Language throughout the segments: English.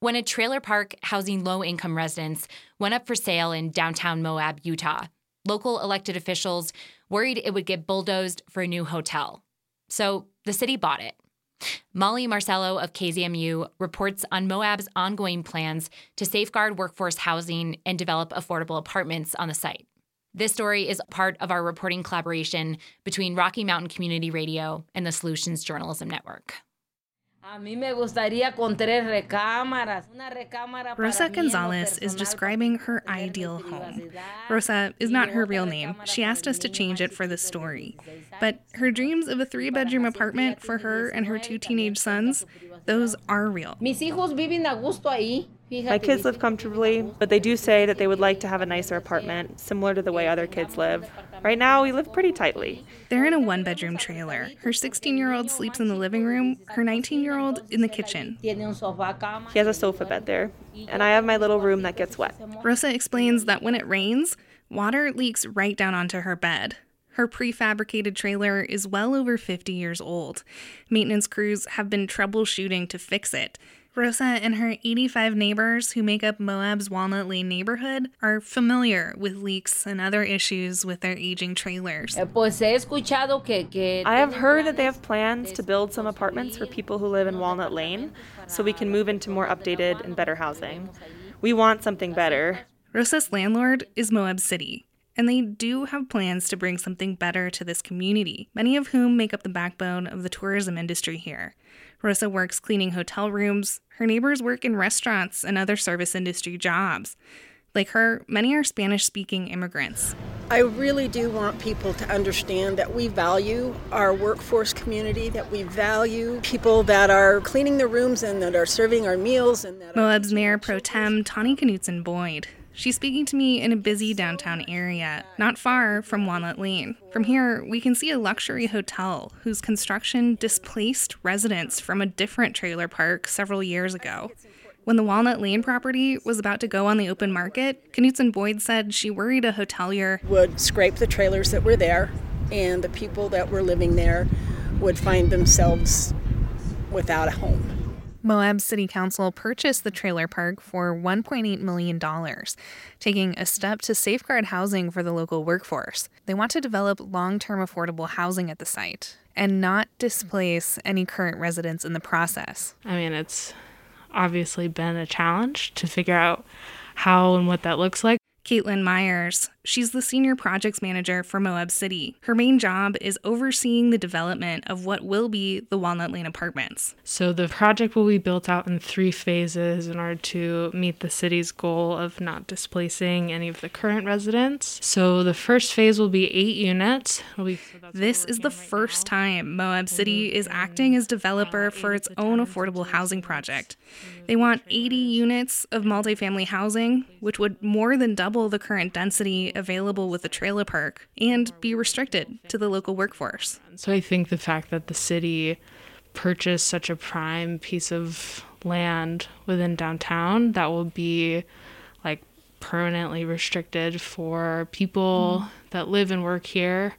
when a trailer park housing low income residents went up for sale in downtown Moab, Utah. Local elected officials worried it would get bulldozed for a new hotel. So the city bought it. Molly Marcello of KZMU reports on Moab's ongoing plans to safeguard workforce housing and develop affordable apartments on the site. This story is part of our reporting collaboration between Rocky Mountain Community Radio and the Solutions Journalism Network. Rosa Gonzalez is describing her ideal home. Rosa is not her real name. She asked us to change it for this story. But her dreams of a three bedroom apartment for her and her two teenage sons, those are real. My kids live comfortably, but they do say that they would like to have a nicer apartment, similar to the way other kids live. Right now, we live pretty tightly. They're in a one bedroom trailer. Her 16 year old sleeps in the living room, her 19 year old in the kitchen. He has a sofa bed there, and I have my little room that gets wet. Rosa explains that when it rains, water leaks right down onto her bed. Her prefabricated trailer is well over 50 years old. Maintenance crews have been troubleshooting to fix it. Rosa and her 85 neighbors who make up Moab's Walnut Lane neighborhood are familiar with leaks and other issues with their aging trailers. I have heard that they have plans to build some apartments for people who live in Walnut Lane so we can move into more updated and better housing. We want something better. Rosa's landlord is Moab City, and they do have plans to bring something better to this community, many of whom make up the backbone of the tourism industry here. Rosa works cleaning hotel rooms. Her neighbors work in restaurants and other service industry jobs. Like her, many are Spanish speaking immigrants. I really do want people to understand that we value our workforce community, that we value people that are cleaning the rooms and that are serving our meals. And that Moab's Mayor Pro Tem Tawny Knuteson Boyd She's speaking to me in a busy downtown area, not far from Walnut Lane. From here, we can see a luxury hotel whose construction displaced residents from a different trailer park several years ago. When the Walnut Lane property was about to go on the open market, Knuteson Boyd said she worried a hotelier would scrape the trailers that were there, and the people that were living there would find themselves without a home. Moab City Council purchased the trailer park for $1.8 million, taking a step to safeguard housing for the local workforce. They want to develop long term affordable housing at the site and not displace any current residents in the process. I mean, it's obviously been a challenge to figure out how and what that looks like. Caitlin Myers. She's the senior projects manager for Moab City. Her main job is overseeing the development of what will be the Walnut Lane apartments. So the project will be built out in three phases in order to meet the city's goal of not displacing any of the current residents. So the first phase will be eight units. Be, so this is the first now. time Moab City is acting as developer for its own affordable housing project. They want 80 units of multifamily housing, which would more than double the current density available with a trailer park and be restricted to the local workforce. So I think the fact that the city purchased such a prime piece of land within downtown that will be like permanently restricted for people mm. that live and work here,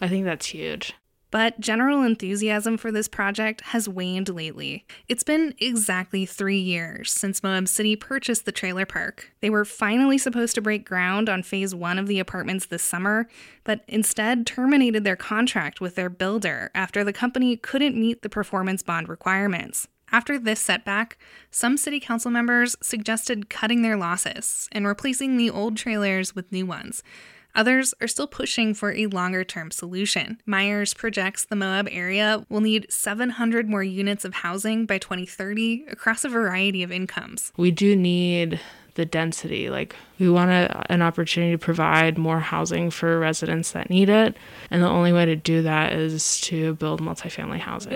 I think that's huge. But general enthusiasm for this project has waned lately. It's been exactly three years since Moab City purchased the trailer park. They were finally supposed to break ground on phase one of the apartments this summer, but instead terminated their contract with their builder after the company couldn't meet the performance bond requirements. After this setback, some city council members suggested cutting their losses and replacing the old trailers with new ones. Others are still pushing for a longer term solution. Myers projects the Moab area will need 700 more units of housing by 2030 across a variety of incomes. We do need the density. Like we want a, an opportunity to provide more housing for residents that need it, and the only way to do that is to build multifamily housing.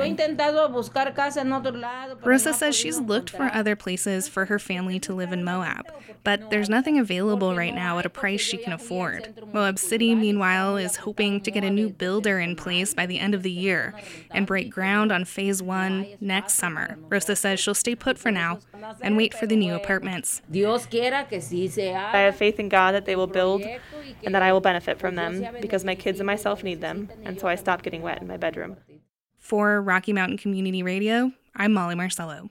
Rosa says she's looked for other places for her family to live in Moab, but there's nothing available right now at a price she can afford. Moab City, meanwhile, is hoping to get a new builder in place by the end of the year and break ground on phase one next summer. Rosa says she'll stay put for now and wait for the new apartments. I have faith in God that they will build and that I will benefit from them because my kids and myself need them, and so I stop getting wet in my bedroom. For Rocky Mountain Community Radio, I'm Molly Marcello.